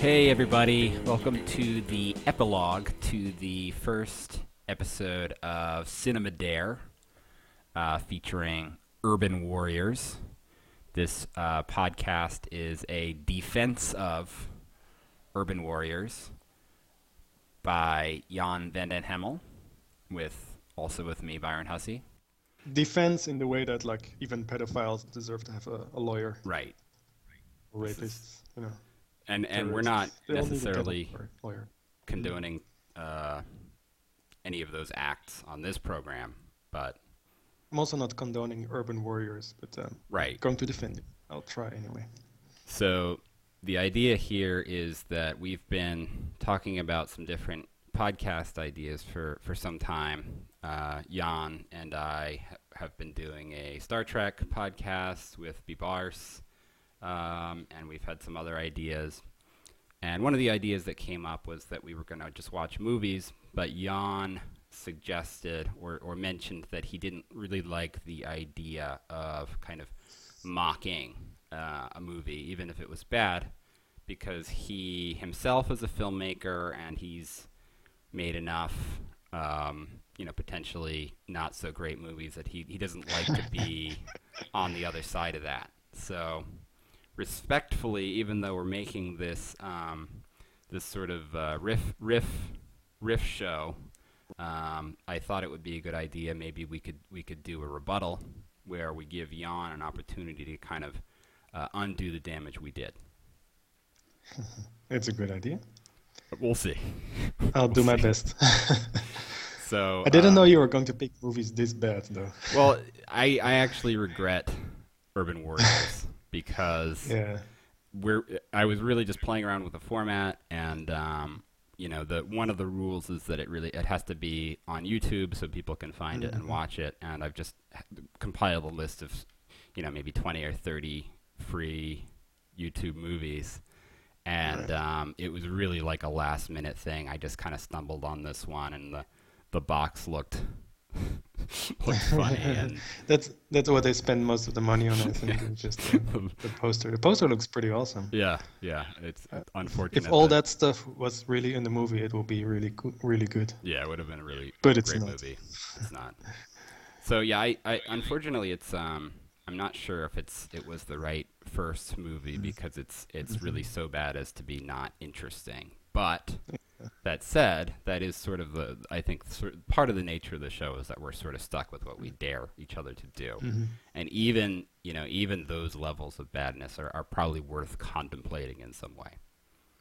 Hey, everybody. Welcome to the epilogue to the first episode of Cinema Dare, uh, featuring Urban Warriors. This uh, podcast is a defense of Urban Warriors by Jan van den Hemel, with also with me, Byron Hussie. Defense in the way that like even pedophiles deserve to have a, a lawyer. Right. Or rapists, you know. And and we're not They all need a necessarily condoning uh, any of those acts on this program, but I'm also not condoning urban warriors, but um, right. going to defend it. I'll try anyway. So the idea here is that we've been talking about some different podcast ideas for, for some time. Uh, Jan and I have been doing a Star Trek podcast with Bibars, um, and we've had some other ideas. And one of the ideas that came up was that we were going to just watch movies, but Jan suggested or, or mentioned that he didn't really like the idea of kind of mocking uh, a movie, even if it was bad, because he himself is a filmmaker and he's made enough, um, you know, potentially not so great movies that he, he doesn't like to be on the other side of that. So, respectfully, even though we're making this um, this sort of uh, riff riff riff show, um, I thought it would be a good idea. Maybe we could we could do a rebuttal where we give Jan an opportunity to kind of uh, undo the damage we did. It's a good idea. We'll see. I'll do my see. best. So I didn't um, know you were going to pick movies this bad, though. Well, I I actually regret Urban Warriors because Yeah. we're I was really just playing around with the format and um, you know the one of the rules is that it really it has to be on YouTube so people can find it and Mhm. watch it and I've just compiled a list of you know maybe 20 or 30 free YouTube movies and Right. um, it was really like a last minute thing I just kind of stumbled on this one and the the box looked looked funny and That's that's what they spend most of the money on. I think is just the, the poster. The poster looks pretty awesome. yeah yeah it's unfortunate If all that stuff was really in the movie, it would be really good, really good. Yeah, it would have been a really But it's great not. movie. It's not. So yeah, I, I unfortunately it's um I'm not sure if it's it was the right first movie Mm-hmm. because it's it's really so bad as to be not interesting. But that said, that is sort of the I think sort part of the nature of the show is that we're sort of stuck with what we dare each other to do. Mhm. And even, you know, even those levels of badness are, are probably worth contemplating in some way.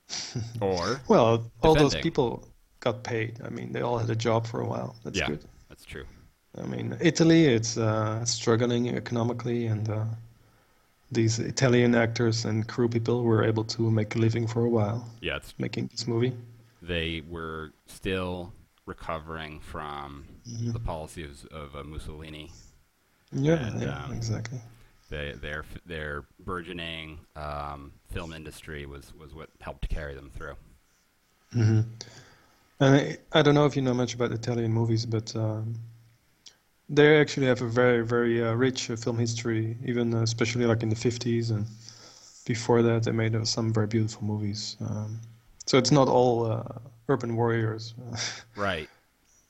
or Well, all those people got paid. I mean, they all had a job for a while. That's yeah, good. that's true. I mean, Italy, it's uh, struggling economically, and uh, these Italian actors and crew people were able to make a living for a while Yeah, it's making this movie. They were still recovering from Mhm. the policies of uh, Mussolini. Yeah, And, yeah, um, exactly. They, their their burgeoning um, film industry was, was what helped carry them through. hmm And I, I don't know if you know much about Italian movies, but um, they actually have a very, very uh, rich uh, film history, even uh, especially like in the 50s and before that, they made uh, some very beautiful movies. Um, so it's not all uh, urban warriors. Right.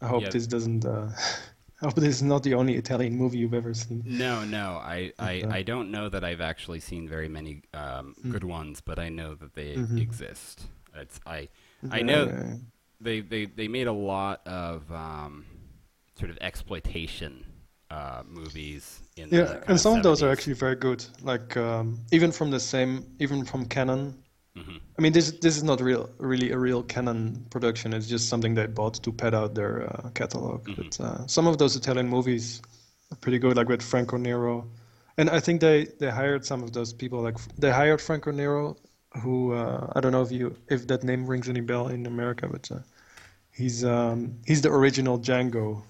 I hope Yeah. this doesn't. Uh, I hope this is not the only Italian movie you've ever seen. No, no, I, I. I don't know that I've actually seen very many um, Mm. good ones, but I know that they Mhm. exist. It's I I know Uh, they, they, they made a lot of um, sort of exploitation uh, movies in yeah, and some of those are actually very good. Like um, even from the same, even from Cannon. Mhm. I mean, this this is not real, really a real Cannon production. It's just something they bought to pad out their uh, catalog. Mhm. But uh, some of those Italian movies are pretty good, like with Franco Nero. And I think they, they hired some of those people. Like they hired Franco Nero, who uh, I don't know if you if that name rings any bell in America, but uh, he's um, he's the original Django.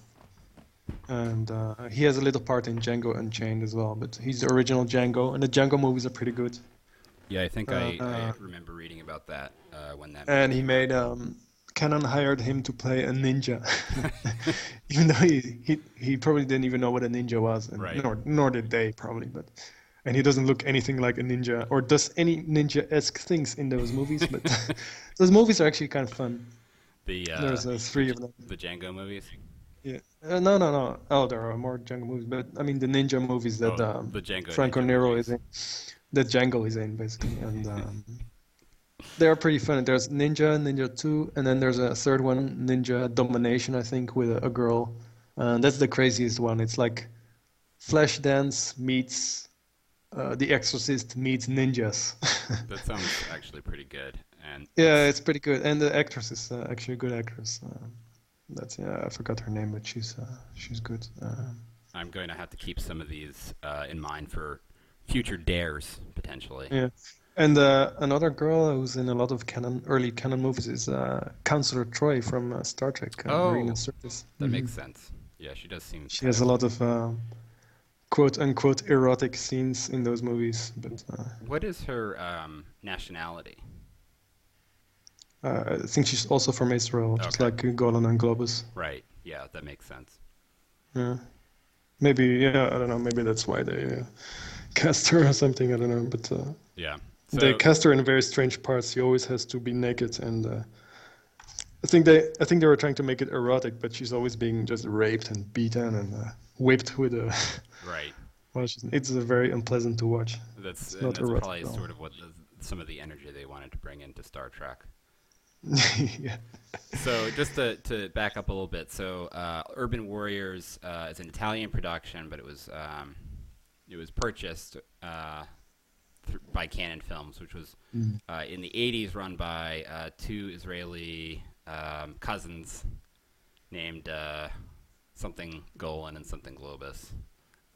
and uh, he has a little part in Django Unchained as well. But he's the original Django, and the Django movies are pretty good. Yeah, I think I, I Uh, remember reading about that uh, when that. And he made um, Cannon hired him to play a ninja, even though he, he he probably didn't even know what a ninja was, and Right. nor nor did they probably. But and he doesn't look anything like a ninja or does any ninja-esque things in those movies. But those movies are actually kind of fun. the uh, There's uh, three of them. the Django movies. Yeah. Uh, no, no, no. Oh, there are more Django movies, but I mean the ninja movies that Oh, um, Franco Nero is in, that Django is in basically, and um, they are pretty fun. There's Ninja, Ninja Two, and then there's a third one, Ninja Domination, I think, with a, a girl. Uh, that's the craziest one. It's like Flashdance meets uh, The Exorcist meets ninjas. That sounds actually pretty good. And yeah, it's pretty good, and the actress is uh, actually a good actress. Uh, that's yeah, I forgot her name, but she's uh, she's good. Uh, I'm going to have to keep some of these uh, in mind for future dares potentially. Yeah, and uh, another girl who's in a lot of Cannon, early Cannon movies is uh, Counselor Troi from uh, Star Trek: uh, Oh, Service. That Mhm. makes sense. Yeah, she does seem. She has a lot of uh, quote unquote erotic scenes in those movies, but uh, What is her um, nationality? uh, I think she's also from Israel, just Okay. like Golan and Globus. Right. Yeah, that makes sense. Yeah, maybe yeah, I don't know. Maybe that's why they cast her or something. I don't know, but. Uh, Yeah. they So, cast her in very strange parts. She always has to be naked, and uh, I think they, I think they were trying to make it erotic, but she's always being just raped and beaten and uh, whipped with a. right. well, it's very unpleasant to watch. That's, not that's erotic probably sort of what the, some of the energy they wanted to bring into Star Trek. yeah. So just to, to back up a little bit, so uh, Urban Warriors uh, is an Italian production, but it was um, it was purchased uh, th- by Cannon Films, which was Mm. uh, in the '80s run by uh, two Israeli um, cousins named uh, something Golan and something Globus.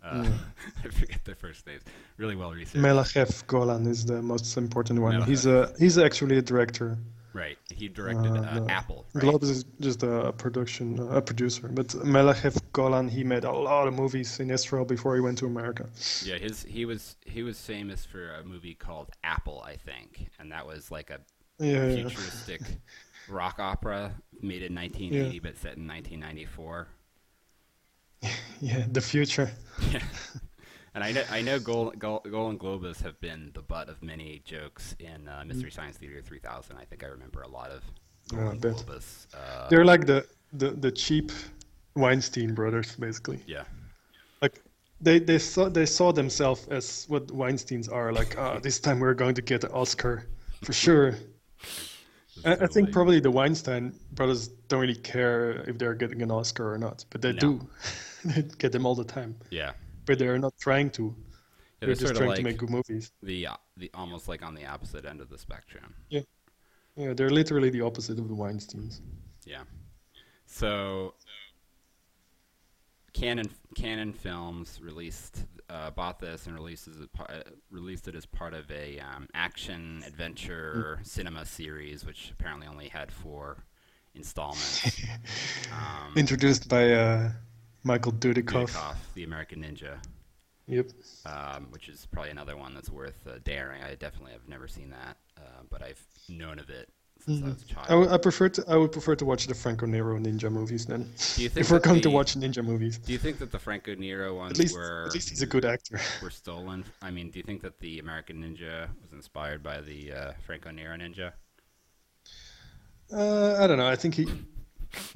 Uh, I forget their first names. Really well researched. Melachev Golan is the most important one. Melachev. He's a he's actually a director. Right. He directed Uh, uh, no. Apple. Right? Globus is just a production a producer, but Melachev Golan he made a lot of movies in Israel before he went to America. Yeah, his he was he was famous for a movie called Apple, I think, and that was like a Yeah, yeah. futuristic rock opera made in 1980 but set in 1994. yeah, the future. Yeah. And I know I know Goal, Goal, Goal and Globus have been the butt of many jokes in uh, Mystery Science Theater 3000. I think I remember a lot of Goal Yeah, I and bet. Globus. Uh, They're like the, the, the cheap Weinstein brothers, basically. yeah, Like they, they saw they saw themselves as what Weinstein's are. Like, ah, this time we're going to get an Oscar for sure. I, I think probably the Weinstein brothers don't really care if they're getting an Oscar or not, but they No. do. they get them all the time, yeah. But they're not trying to. Yeah, they're they're just trying like to make good movies. the uh, the almost like on the opposite end of the spectrum. Yeah, yeah, they're literally the opposite of the Weinsteins. Yeah. So Cannon Cannon Films released uh, bought this and released as a, uh, released it as part of a um, action adventure cinema series, which apparently only had four installments. um, Introduced by uh, Michael Dudikoff. Dudikoff, the American Ninja, Yep. um, which is probably another one that's worth uh, daring. I definitely have never seen that, uh, but I've known of it since I was a child. I would- prefer to I would prefer to watch the Franco Nero ninja movies then. Do you think if we're going to watch ninja movies, Do you think that the Franco Nero ones at least were at least he's a good actor. were stolen? I mean, do you think that the American Ninja was inspired by the uh, Franco Nero Ninja? Uh, I don't know. I think he.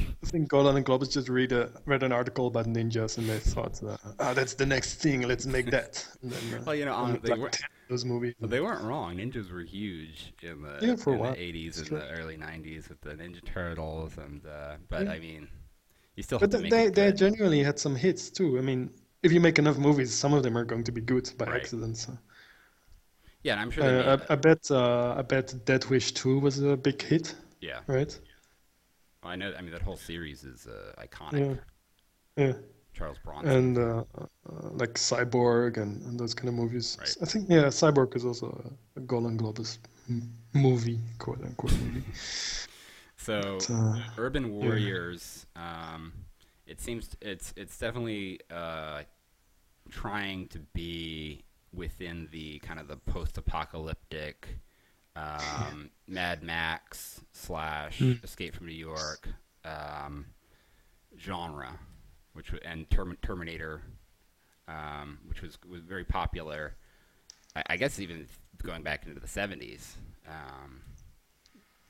I think Golan and Globus just read a read an article about ninjas and they thought, uh, "Ah, that's the next thing. Let's make that." Then, uh, Well, you know, um, they like were, those movies. But they weren't wrong. Ninjas were huge in the Yeah, in the 80s It's and true. the early 90s with the Ninja Turtles, and uh, but Yeah. I mean, you still But have to th- make they they genuinely had some hits too. I mean, if you make enough movies, some of them are going to be good by Right. accident. So. yeah, I'm sure. Uh, I, I bet uh, I bet Death Wish 2 was a big hit, yeah, right? I know. I mean, that whole series is uh, iconic. Yeah. Yeah. Charles Bronson. and uh, uh, like Cyborg and, and those kind of movies. Right. I think yeah, Cyborg is also a, Golan Globus m- movie, quote unquote movie. so, But, uh, Urban Warriors um, it seems it's it's definitely uh, trying to be within the kind of the post-apocalyptic um, Mad Max slash Mm. Escape from New York um, genre, which wa- and Term- Terminator, um, which was was very popular. I, I guess even going back into the seventies. Um,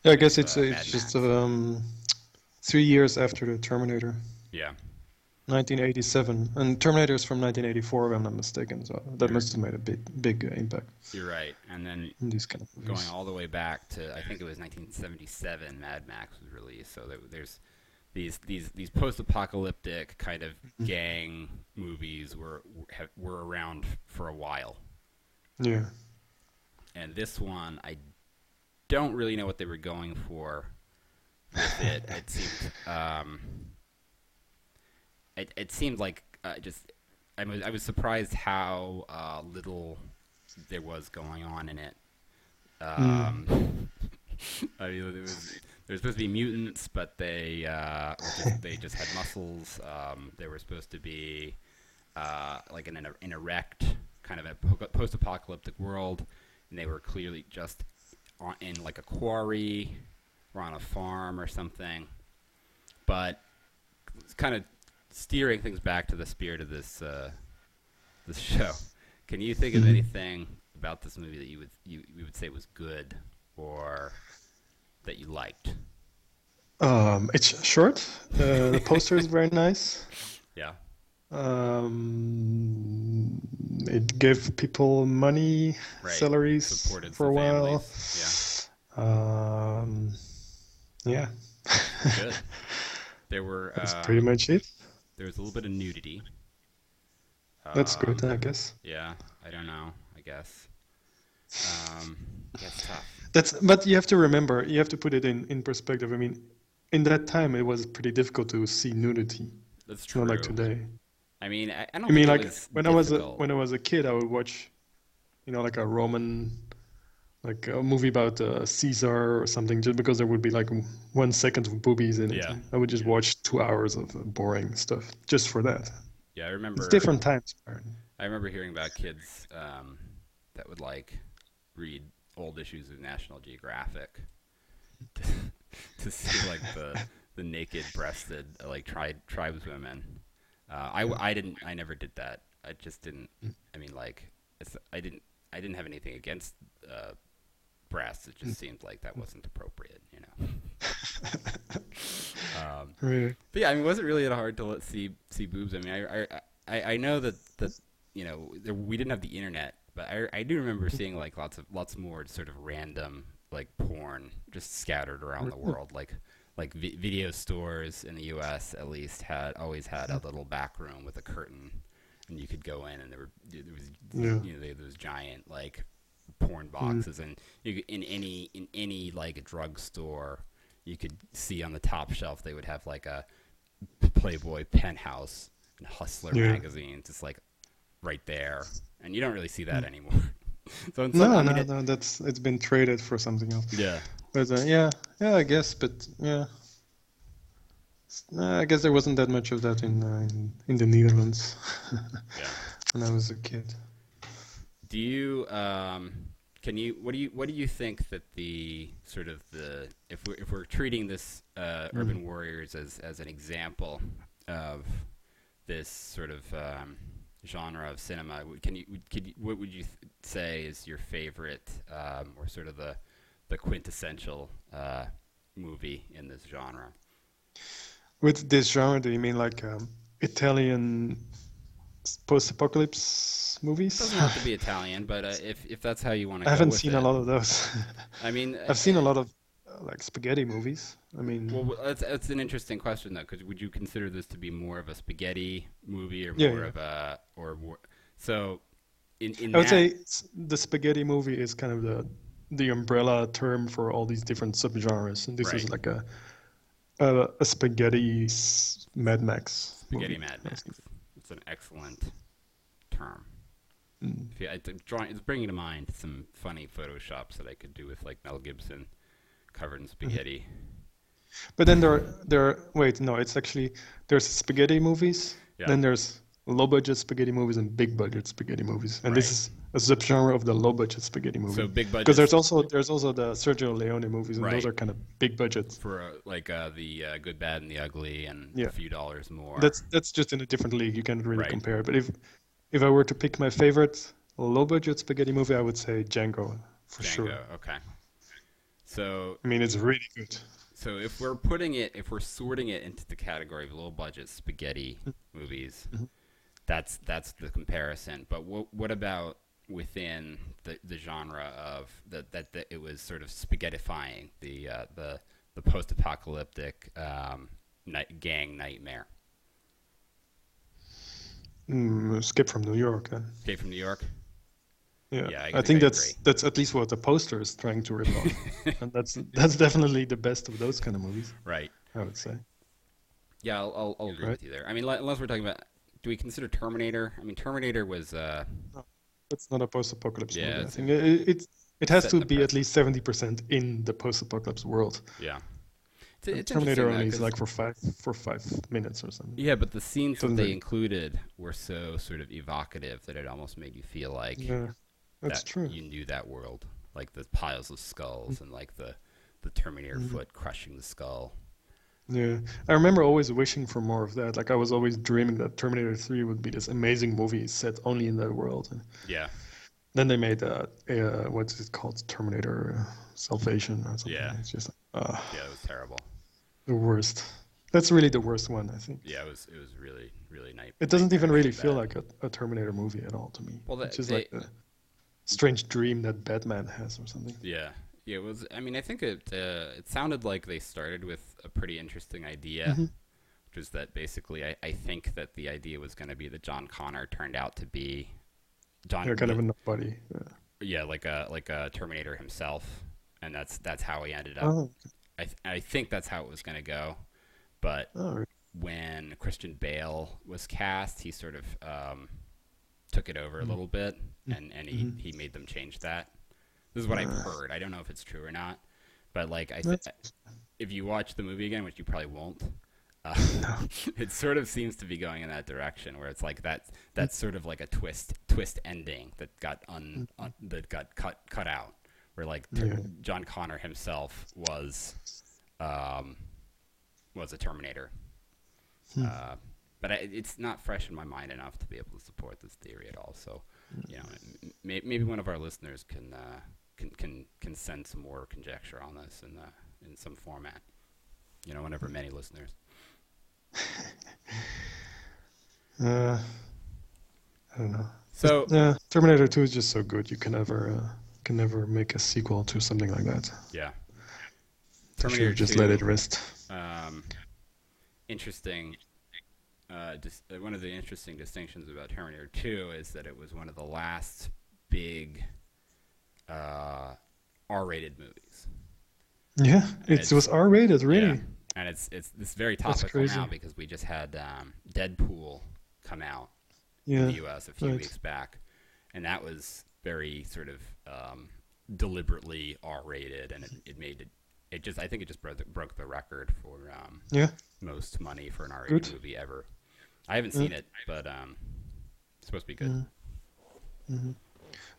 Yeah, I guess it's uh, it's Mad just um, three years after the Terminator, yeah, 1987, and Terminator is from 1984, if I'm not mistaken. So that must have made a big big uh, impact you're right. And then these kind of going all the way back to I think it was 1977. Mad Max was released, so there, there's these these these post-apocalyptic kind of gang movies were were, were around for a while. Yeah. and this one I don't really know what they were going for with it. It seemed um, it it seemed like uh, just I was I was surprised how uh, little there was going on in it. Um, I mean, there was there were supposed to be mutants, but they uh, just, they just had muscles. Um, they were supposed to be uh, like in an, an erect kind of a post-apocalyptic world, and they were clearly just on, in like a quarry or on a farm or something. But it's kind of steering things back to the spirit of this uh, this show. Can you think of Mhm. anything about this movie that you would you, you would say was good or that you liked? Um, it's short. Uh, the poster is very nice. Yeah. Um, it gave people money, Right. salaries Supported for a while. families. Um, yeah, Yeah. Good. There were that's uh, pretty much it. There was a little bit of nudity. That's good, Um, I guess. Yeah, I don't know. I guess. Um, it's tough. That's but you have to remember, you have to put it in in perspective. I mean, in that time, it was pretty difficult to see nudity. That's true. not like today. I mean, I, I don't I mean, like when I was a, when I was a kid, I would watch, you know, like a Roman, like a movie about uh, Caesar or something, just because there would be like one second of boobies in it. Yeah. I would just watch two hours of uh, boring stuff just for that. yeah, I remember. It's different times. I remember hearing about kids um, that would like read old issues of National Geographic to, to see like the the naked breasted like tri- tribeswomen. Uh, I, I didn't I never did that. I just didn't. I mean like it's, I didn't I didn't have anything against uh, breasts. It just seemed like that wasn't appropriate, you know. um, Really. but yeah, I mean, was it really that hard to let see see boobs? I mean, I I, I, I know that that you know there, we didn't have the internet, but I I do remember mm-hmm. seeing like lots of lots more sort of random like porn just scattered around the mm-hmm. world, like like vi- video stores in the U.S. at least had always had a mm-hmm. little back room with a curtain, and you could go in, and there were there was Yeah. you know they had those giant like porn boxes, and you in any in any like drugstore you could see on the top shelf they would have like a Playboy penthouse and Hustler Yeah. magazine just like right there, and you don't really see that anymore. so No, I mean, no, it- no. That's it's been traded for something else. yeah, But uh, yeah, yeah, I guess. But yeah, uh, I guess there wasn't that much of that in uh, in, in the Netherlands yeah. when I was a kid. Do you um can you what do you what do you think that the sort of the if we're if we're treating this uh, Urban Warriors as as an example of this sort of um, genre of cinema, can you could you, what would you th- say is your favorite um, or sort of the the quintessential uh, movie in this genre? With this genre, do you mean like um, Italian post-apocalypse movies? doesn't have to be Italian, but uh, if if that's how you want to, I haven't seen it. a lot of those. I mean, I've seen a lot of uh, like spaghetti movies. I mean, Well, that's that's an interesting question though, because would you consider this to be more of a spaghetti movie or Yeah, more yeah. of a or more? So, in in I would that, say the spaghetti movie is kind of the the umbrella term for all these different subgenres, and this is like a a, a spaghetti Mad Max. spaghetti movie. Mad Max. It's an excellent term. Mm. If you, I, drawing, it's bringing to mind some funny photoshops that I could do with like Mel Gibson covered in spaghetti. But then there are, there are, wait, no, it's actually there's spaghetti movies, Yeah. then there's low budget spaghetti movies and big budget spaghetti movies, and this is a subgenre of the low budget spaghetti movie. So big budget because there's also there's also the Sergio Leone movies, and Right. those are kind of big budgets. for uh, like uh, the uh, good, bad, and the ugly, and Yeah. a few dollars more. That's that's just in a different league. You can't really Right. compare. But if if I were to pick my favorite low budget spaghetti movie, I would say Django for sure. Django. sure. Okay. So I mean, it's really good. So if we're putting it, if we're sorting it into the category of low budget spaghetti movies, that's that's the comparison. But what what about within the, the genre of that, that that it was sort of spaghettifying the uh, the the post apocalyptic um, night, gang nightmare? Mm, Skip from New York. Then. Escape from New York. Yeah, Yeah, I I, think think I that's agree. that's at least what the poster is trying to rip off, and that's that's definitely the best of those kind of movies. Right. I would say. Yeah, I'll, I'll, I'll agree Right. with you there. I mean, unless we're talking about, do we consider Terminator? I mean, Terminator was. Uh, It's not a post-apocalypse Yeah, movie. I think it it, it has to the be at least seventy percent in the post-apocalypse world. yeah. It's, it's Terminator only is 'cause- like for five for five minutes or something. Yeah, but the scenes that Doesn't they included were so sort of evocative that it almost made you feel like Yeah, that's that true. you knew that world, like the piles of skulls and like the the Terminator Mm-hmm. foot crushing the skull. Yeah, I remember always wishing for more of that. Like I was always dreaming that Terminator 3 would be this amazing movie set only in that world. And Yeah, then they made uh, uh what's it called, Terminator Salvation or something. Yeah. It's just like, uh, yeah, it was terrible. the worst. That's really the worst one, I think. Yeah, it was it was really really nice. It doesn't even really feel bad. like a, a Terminator movie at all to me. Well, it's they- just like a strange dream that Batman has or something. Yeah, yeah. It was. I mean, I think it uh, it sounded like they started with a pretty interesting idea, Mm-hmm. which was that basically I, I think that the idea was going to be that John Connor turned out to be John. They're kind of a nobody. Yeah. yeah, like a like a Terminator himself, and that's that's how he ended up. Oh, I th- I think that's how it was going to go, but oh, when Christian Bale was cast, he sort of um, took it over a Mm-hmm. little bit, and and he, he made them change that. This is what I've heard. I don't know if it's true or not, but like I, th- if you watch the movie again, which you probably won't, uh, it sort of seems to be going in that direction where it's like that that's sort of like a twist twist ending that got un, un that got cut cut out where like Yeah. John Connor himself was um, was a Terminator. Uh, but I, it's not fresh in my mind enough to be able to support this theory at all. So, you know, maybe one of our listeners can uh, can can can send some more conjecture on this in uh, in some format. You know, whenever many listeners. uh, I don't know. So Yeah, Terminator 2 is just so good. You can never uh, can never make a sequel to something like that. yeah, Terminator just 2, let it rest. Um, interesting. Uh, dis- uh, one of the interesting distinctions about Terminator 2 is that it was one of the last big uh, R-rated movies. Yeah, it's- it was R-rated, really. Yeah. And it's it's it's very topical now because we just had um, Deadpool come out Yeah, in the U.S. a few right. weeks back, and that was very sort of um, deliberately R-rated, and it, it made it. It just I think it just broke the, broke the record for um, yeah. most money for an R-rated Good. movie ever. I haven't seen it, but um, it's supposed to be good.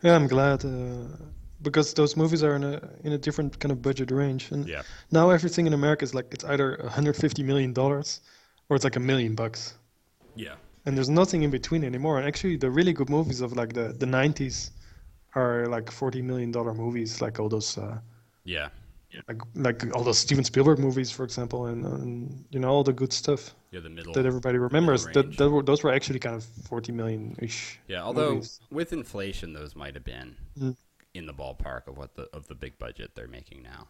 Yeah, I'm glad uh, because those movies are in a in a different kind of budget range, and Yeah. now everything in America is like it's either 150 million dollars or it's like a million bucks, Yeah. and there's nothing in between anymore. And actually, the really good movies of like the the 90s are like 40 million dollar movies, like all those. Uh, Yeah. like like all those Steven Spielberg movies, for example, and, and you know all the good stuff Yeah. The middle. that everybody remembers. That, that were, those were actually kind of forty million ish. Yeah, although movies. with inflation, those might have been Mm. In the ballpark of what the of the big budget they're making now.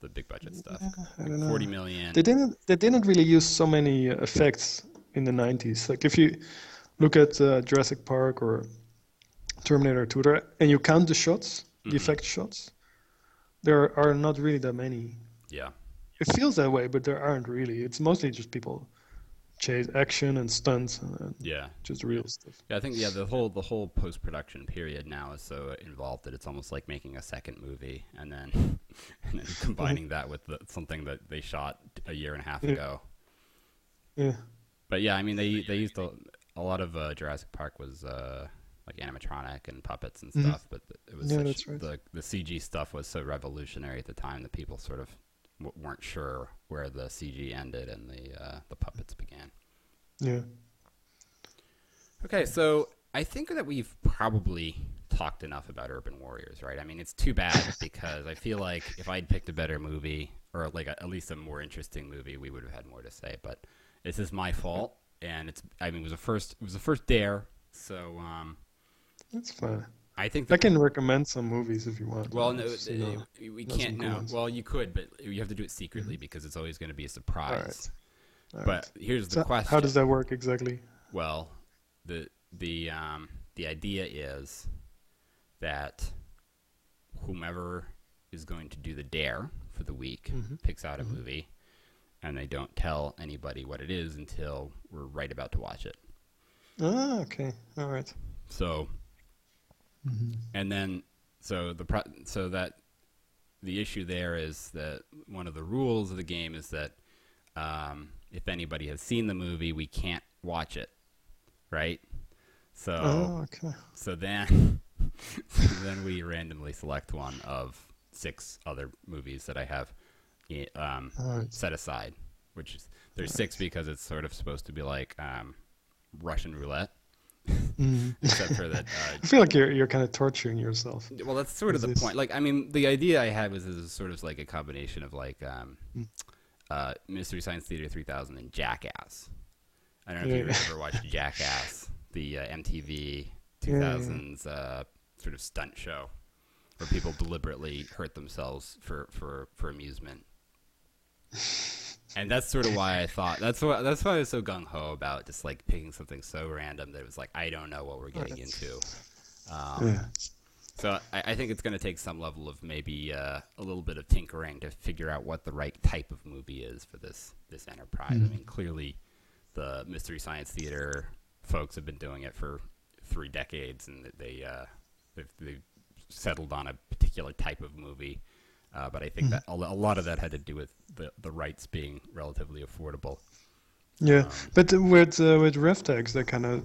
The big budget stuff, I don't forty million. They didn't they didn't really use so many uh, effects in the nineties. Like if you look at uh, Jurassic Park or Terminator Two, and you count the shots, the Mhm. effect shots, there are not really that many. Yeah, It feels that way, but there aren't really. It's mostly just people chase action and stunts and Yeah. just real stuff. Yeah, I think yeah the whole the whole post production period now is so involved that it's almost like making a second movie and then and then combining that with the, something that they shot a year and a half Yeah. ago. Yeah. But yeah, I mean they they used a, a lot of uh, Jurassic Park was uh, like animatronic and puppets and Mhm. stuff, but it was Yeah, such, right. the the CG stuff was so revolutionary at the time that people sort of w- weren't sure where the CG ended and the uh, the puppets began. Yeah. Okay, so I think that we've probably talked enough about Urban Warriors, right? I mean, it's too bad because I feel like if I'd picked a better movie or like a, at least a more interesting movie, we would have had more to say. But this is my fault, and it's I mean, it was a first it was a first dare, so um, That's fine. I think I can recommend some movies if you want. well, no, just, know. we can't no. ones. Well, you could, but you have to do it secretly because it's always going to be a surprise. right. All But right. here's the So question: how does that work exactly? Well, the the um, the idea is that whomever is going to do the dare for the week Mhm. picks out a movie, and they don't tell anybody what it is until we're right about to watch it. Ah, okay. All right. So, and then so the pro- so that the issue there is that one of the rules of the game is that um, if anybody has seen the movie, we can't watch it, right? So. Oh, okay. So then, so then we randomly select one of six other movies that I have um, right. set aside. Which is there's six because it's sort of supposed to be like um, Russian roulette, Mhm. except for that. Uh, I feel like you're you're kind of torturing yourself. well, that's sort of the this- point. Like, I mean, the idea I had was is sort of like a combination of like um, Mm. uh, Mystery Science Theater 3000 and Jackass. I don't know Yeah. if you've ever watched Jackass, the uh, MTV Yeah, yeah, yeah. 2000s uh, sort of stunt show where people deliberately hurt themselves for, for, for amusement. And that's sort of why I thought that's why that's why I was so gung ho about just like picking something so random that it was like I don't know what we're getting Right. into. Um, Yeah. so I, I think it's going to take some level of maybe uh, a little bit of tinkering to figure out what the right type of movie is for this this enterprise. I Mhm. mean, clearly, the Mystery Science Theater folks have been doing it for three decades, and they uh, they've, they've settled on a particular type of movie. Uh, but I think Mhm. that a lot of that had to do with the, the rights being relatively affordable. Yeah, Um, but with uh, with RiffTrax, they kind of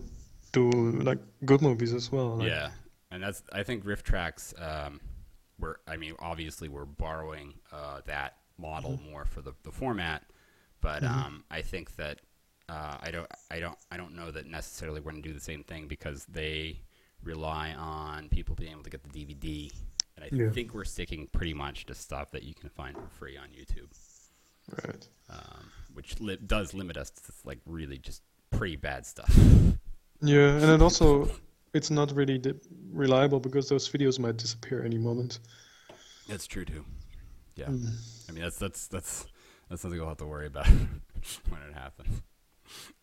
do like good movies as well. Like, yeah, and that's I think RiffTrax. Um, we're I mean obviously we're borrowing uh, that model more for the, the format, but Mhm. um, I think that uh, I don't I don't I don't know that necessarily we're going to do the same thing because they rely on people being able to get the DVD, and I Yeah. think we're sticking pretty much to stuff that you can find for free on YouTube, Right. um, which li- does limit us to like really just pretty bad stuff. Yeah, and then also it's not really di- reliable because those videos might disappear any moment. That's true too. Yeah. Mm. I mean, that's that's that's that's something we'll have to worry about when it happens.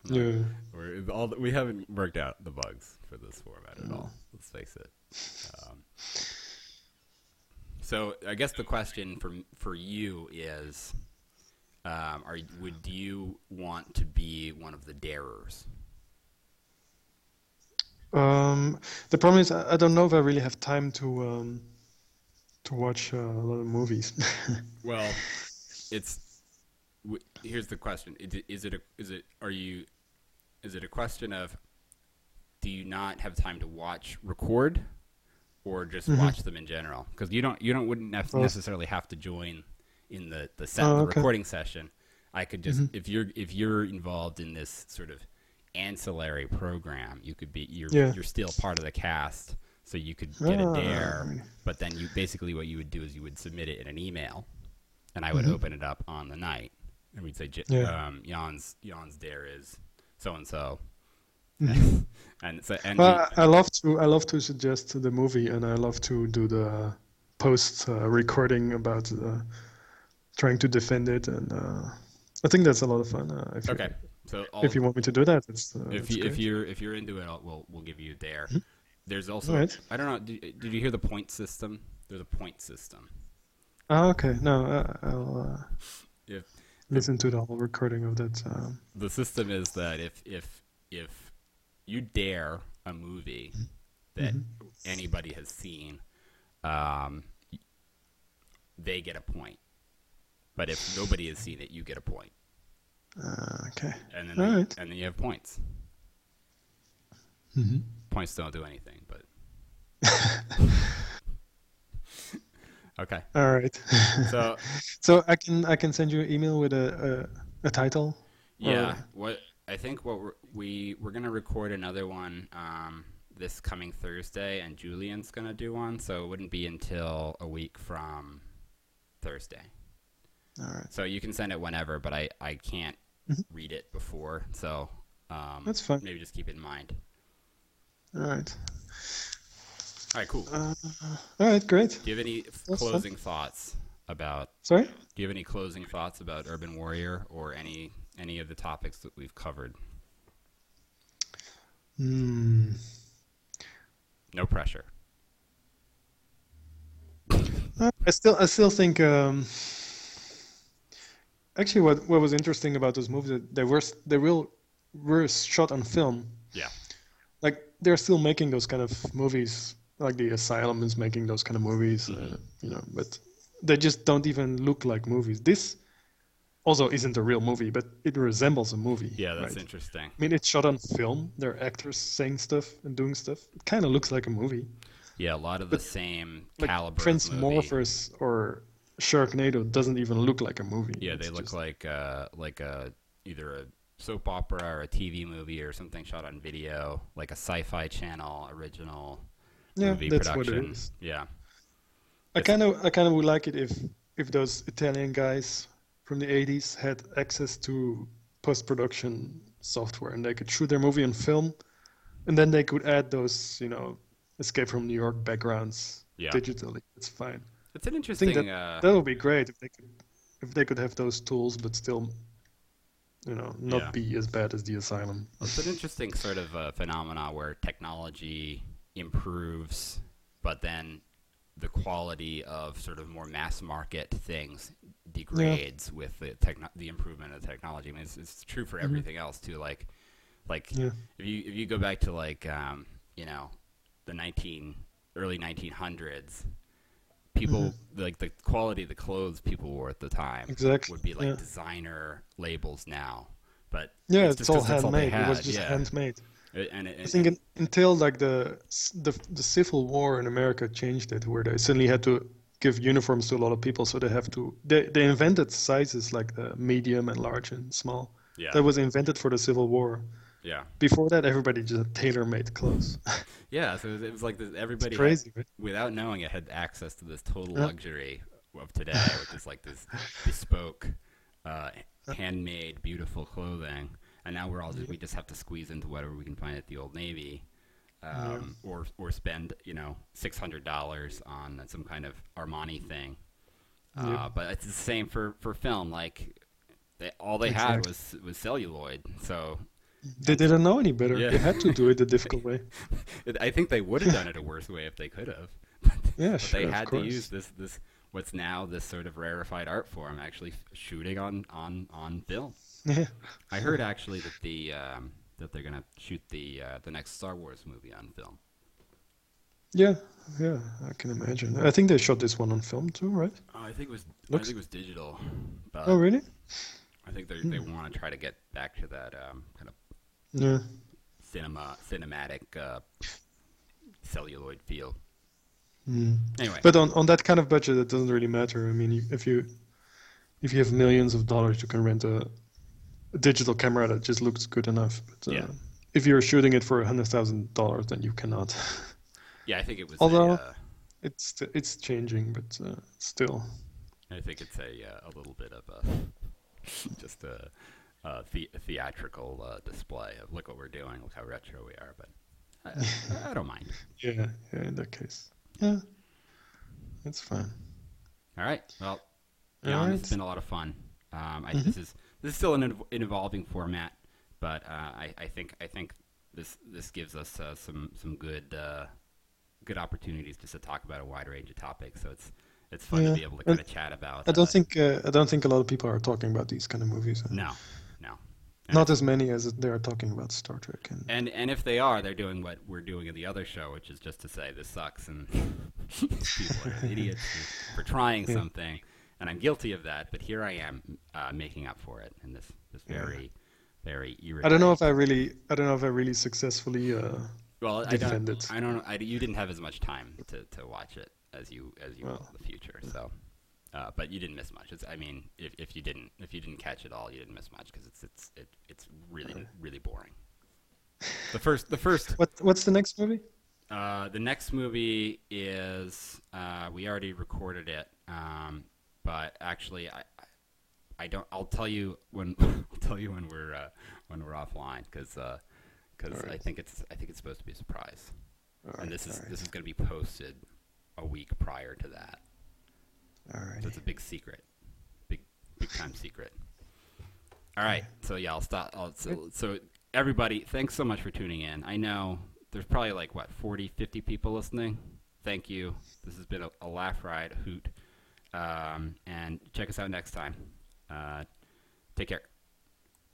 Yeah. We're, all we haven't worked out the bugs for this format at No. all. Let's face it. Um, so I guess the question for for you is, um, are would you want to be one of the darers? Um, the problem is I I don't know if I really have time to um, to watch uh, a lot of movies. Well, it's w- here's the question: is it, is it a, is it are you is it a question of do you not have time to watch record or just Mhm. watch them in general? Because you don't you don't wouldn't nef- Oh. necessarily have to join in the the set Oh, the okay. recording session. I could just Mhm. if you're if you're involved in this sort of ancillary program, you could be you're Yeah. you're still part of the cast, so you could get a Ah, dare. But then you basically what you would do is you would submit it in an email, and I would Mhm. open it up on the night, and we'd say, J- Yeah. um, "Jan's Jan's dare is so and so,". and so and Well, I I love to I love to suggest the movie, and I love to do the post uh, recording about uh, trying to defend it, and uh, I think that's a lot of fun. Uh, if okay. you, So all, if you want me to do that, it's uh, if you, if you're if you're into it, I'll, we'll we'll give you there. Mhm. There's also Alright. I don't know. Did, did you hear the point system? There's a point system. Ah, okay, no, uh, I'll. Uh, listen to the whole recording of that. Um, the system is that if if if you dare a movie that Mm-hmm. anybody has seen, um, they get a point. But if nobody has seen it, you get a point, uh, okay. and then All they- right. and then you have points. hmm Points don't do anything, but okay. All right. So so I can I can send you an email with a a, a title. Yeah, Or- what I think what we're, we we're gonna record another one um, this coming Thursday, and Julian's gonna do one, so it wouldn't be until a week from Thursday. All right. So you can send it whenever, but I I can't Mhm. read it before, so um, That's fine. maybe just keep it in mind. All right. All right, cool. Uh, all right. Great. Do you have any fun. closing thoughts about? Sorry. Do you have any closing thoughts about Urban Warrior or any any of the topics that we've covered? Hmm. No pressure. Uh, I still I still think um, actually what what was interesting about those movies they were they real were shot on film. Yeah. Like they're still making those kind of movies. Like the Asylum is making those kind of movies, uh, Mhm. you know, but they just don't even look like movies. This also isn't a real movie, but it resembles a movie. Yeah, that's right? interesting. I mean, it's shot on film. There are actors saying stuff and doing stuff. It kind of looks like a movie. Yeah, a lot of the same Like caliber. Transmorphers or Sharknado doesn't even look like a movie. Yeah, It's they look just- like uh, like a either a soap opera or a TV movie or something shot on video, like a Sci-Fi Channel original yeah, movie that's production. what it is. Yeah, I kind of I kind of would like it if if those Italian guys from the 80s had access to post-production software and they could shoot their movie on film and then they could add those, you know, Escape from New York backgrounds yeah. digitally. It's fine. It's an interesting. that- uh, That would be great if they could if they could have those tools but still you know, not Yeah. be as bad as the asylum. It's an interesting sort of uh, phenomena where technology improves, but then the quality of sort of more mass market things degrades with the techno- the improvement of technology. I mean, it's, it's true for Mhm. everything else too. Like, like Yeah. if you if you go back to like um, you know the nineteen early nineteen hundreds, people like the quality of the clothes people wore at the time Exactly. would be like yeah. designer labels now. But Yeah, it's it's, all handmade. it was just yeah. handmade. It- and it, I think un- until like the, the the Civil War in America changed it, where they suddenly had to give uniforms to a lot of people, so they have to they they invented sizes like the medium and large and small. yeah, That was invented for the Civil War. yeah, Before that, everybody just tailor-made clothes. yeah. So it was like this, everybody, it's had- without knowing it, had access to this total Yeah. luxury of today, which is like this bespoke, uh, handmade, beautiful clothing. And now we're all just, we just have to squeeze into whatever we can find at the Old Navy, um, or or spend you know six hundred dollars on some kind of Armani thing. Uh, Yeah. But it's the same for, for film. Like they, all they had was was celluloid. So They didn't know any better. Yeah. They had to do it the difficult way. I think they would have done it a worse way if they could have. Yeah, But sure, they had to use this this what's now this sort of rarefied art form actually shooting on on on film. Yeah. I heard actually that the um, that they're gonna shoot the uh, the next Star Wars movie on film. Yeah, yeah, I can imagine. I think they shot this one on film too, right? Oh, I think it was I think it was digital, but Oh, really? I think they they want to try to get back to that um, kind of Yeah. cinema cinematic uh, celluloid feel. Mm. Anyway, But on, on that kind of budget, it doesn't really matter. I mean, if you if you have millions of dollars, you can rent a, a digital camera that just looks good enough. But, uh, Yeah. If you're shooting it for a hundred thousand dollars, then you cannot. yeah, I think it was. although- a, uh, it's it's changing, but uh, still. I think it's a uh, a little bit of a just a, a, the, a theatrical uh, display of look what we're doing, look how retro we are. But I, I don't mind. Yeah, yeah. In that case, yeah, it's fine. All right. Well, All Jan, right. it's been a lot of fun. Um, I, Mhm. This is this is still an, an evolving format, but uh, I, I think I think this this gives us uh, some some good uh, good opportunities just to talk about a wide range of topics. So it's it's fun Yeah. to be able to kind of chat about. I don't uh, think uh, I don't think a lot of people are talking about these kind of movies. no, no. And Not as many as they are talking about Star Trek. And And and if they are, they're doing what we're doing in the other show, which is just to say this sucks and people are idiots for, for trying Yeah. something, and I'm guilty of that. But here I am uh, making up for it in this this Yeah. very very irritating. I don't know if I really I don't know if I really successfully. Uh, well I don't. I don't I, you didn't have as much time to, to watch it as you as you will in the future. So. Uh, but you didn't miss much. It's, I mean, if, if you didn't if you didn't catch it all, you didn't miss much because it's it's it, it's really really boring. The first the first what what's the next movie? Uh, the next movie is uh, we already recorded it, um, but actually I, I don't. I'll tell you when I'll tell you when we're uh, when we're offline because because I think it's I think it's supposed to be a surprise, All and this is right, this is going to be posted a week prior to that. all right. So it's a big secret, big big time secret. All right, so yeah, I'll stop. I'll, so, so everybody, thanks so much for tuning in. I know there's probably like what 40, 50 people listening. Thank you. This has been a, a laugh ride, a hoot, um, and check us out next time. Uh, take care.